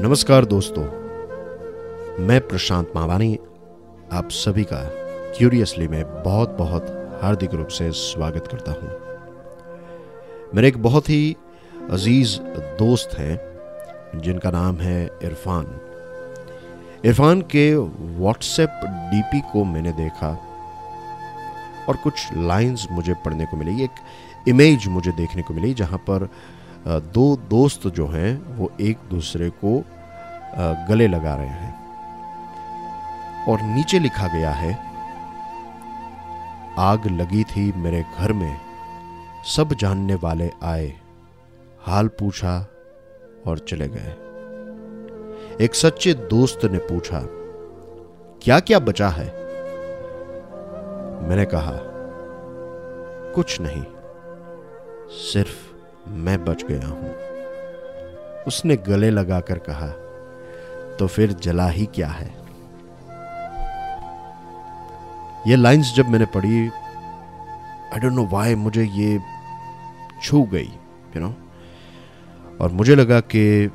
नमस्कार दोस्तों, मैं प्रशांत मावानी, आप सभी का क्यूरियसली में बहुत बहुत हार्दिक रूप से स्वागत करता हूँ। मेरे एक बहुत ही अज़ीज़ दोस्त हैं, जिनका नाम है इरफान। इरफान के व्हाट्सएप डीपी को मैंने देखा और कुछ लाइंस मुझे पढ़ने को मिली, एक इमेज मुझे देखने को मिली, जहाँ पर दो दोस्त जो हैं, वो एक दूसरे को गले लगा रहे हैं। और नीचे लिखा गया है, आग लगी थी मेरे घर में, सब जानने वाले आए, हाल पूछा और चले गए। एक सच्चे दोस्त ने पूछा क्या क्या बचा है? मैंने कहा, कुछ नहीं, सिर्फ़ मैं बच गया हूँ। उसने गले लगाकर कहा तो फिर जला ही क्या है? ये लाइंस जब मैंने पढ़ी आई डोंट नो वाई मुझे ये छू गई यू नो और मुझे लगा कि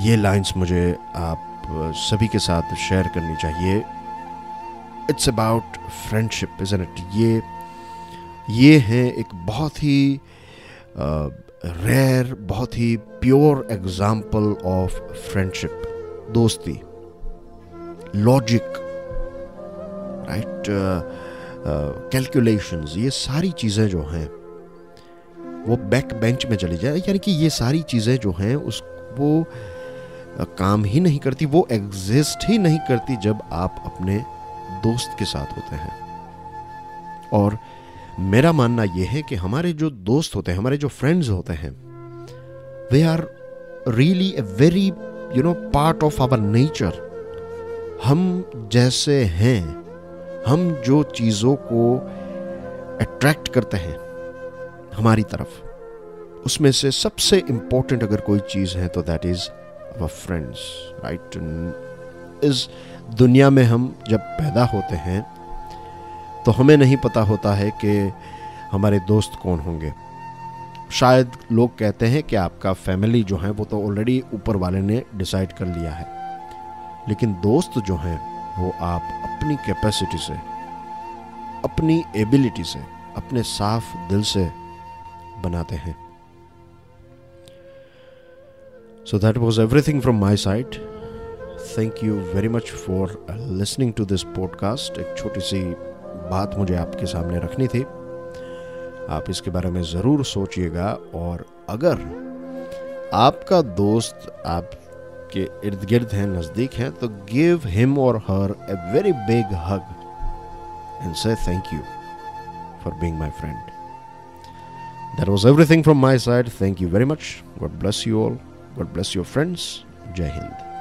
ये लाइंस मुझे आप सभी के साथ शेयर करनी चाहिए। It's about friendship is an it ये ये है एक बहुत ही रेयर बहुत ही प्योर एग्ज़ाम्पल ऑफ़ फ्रेंडशिप दोस्ती लॉजिक राइट कैलकुलेशंस ये सारी चीज़ें जो हैं वो बैक बेंच में चली जाए यानी कि ये सारी चीज़ें जो हैं उस वो uh, काम ही नहीं करती वो एग्जिस्ट ही नहीं करती जब आप अपने दोस्त के साथ होते हैं। और मेरा मानना यह है कि हमारे जो दोस्त होते हैं, हमारे जो फ्रेंड्स होते हैं वे are really a very you know part of our nature हम जैसे हैं, हम जो चीज़ों को अट्रैक्ट करते हैं, हमारी तरफ़, उसमें से सबसे इंपॉर्टेंट अगर कोई चीज़ है तो that is our friends right इस दुनिया में हम जब पैदा होते हैं तो हमें नहीं पता होता है कि हमारे दोस्त कौन होंगे। शायद लोग कहते हैं कि आपका फैमिली जो है, वो तो ऑलरेडी ऊपर वाले ने डिसाइड कर लिया है। लेकिन दोस्त जो हैं, वो आप अपनी कैपेसिटी से, अपनी एबिलिटी से, अपने साफ़ दिल से बनाते हैं। So that was everything from my side thank you very much for listening to this podcast एक छोटी सी बात मुझे आपके सामने रखनी थी। आप इसके बारे में ज़रूर सोचिएगा और अगर आपका दोस्त आपके इर्द गिर्द हैं, नज़दीक हैं तो गिव हिम और her a very big hug and say thank you for being my friend That was everything from my side thank you very much God bless you all God bless your friends जय Hind.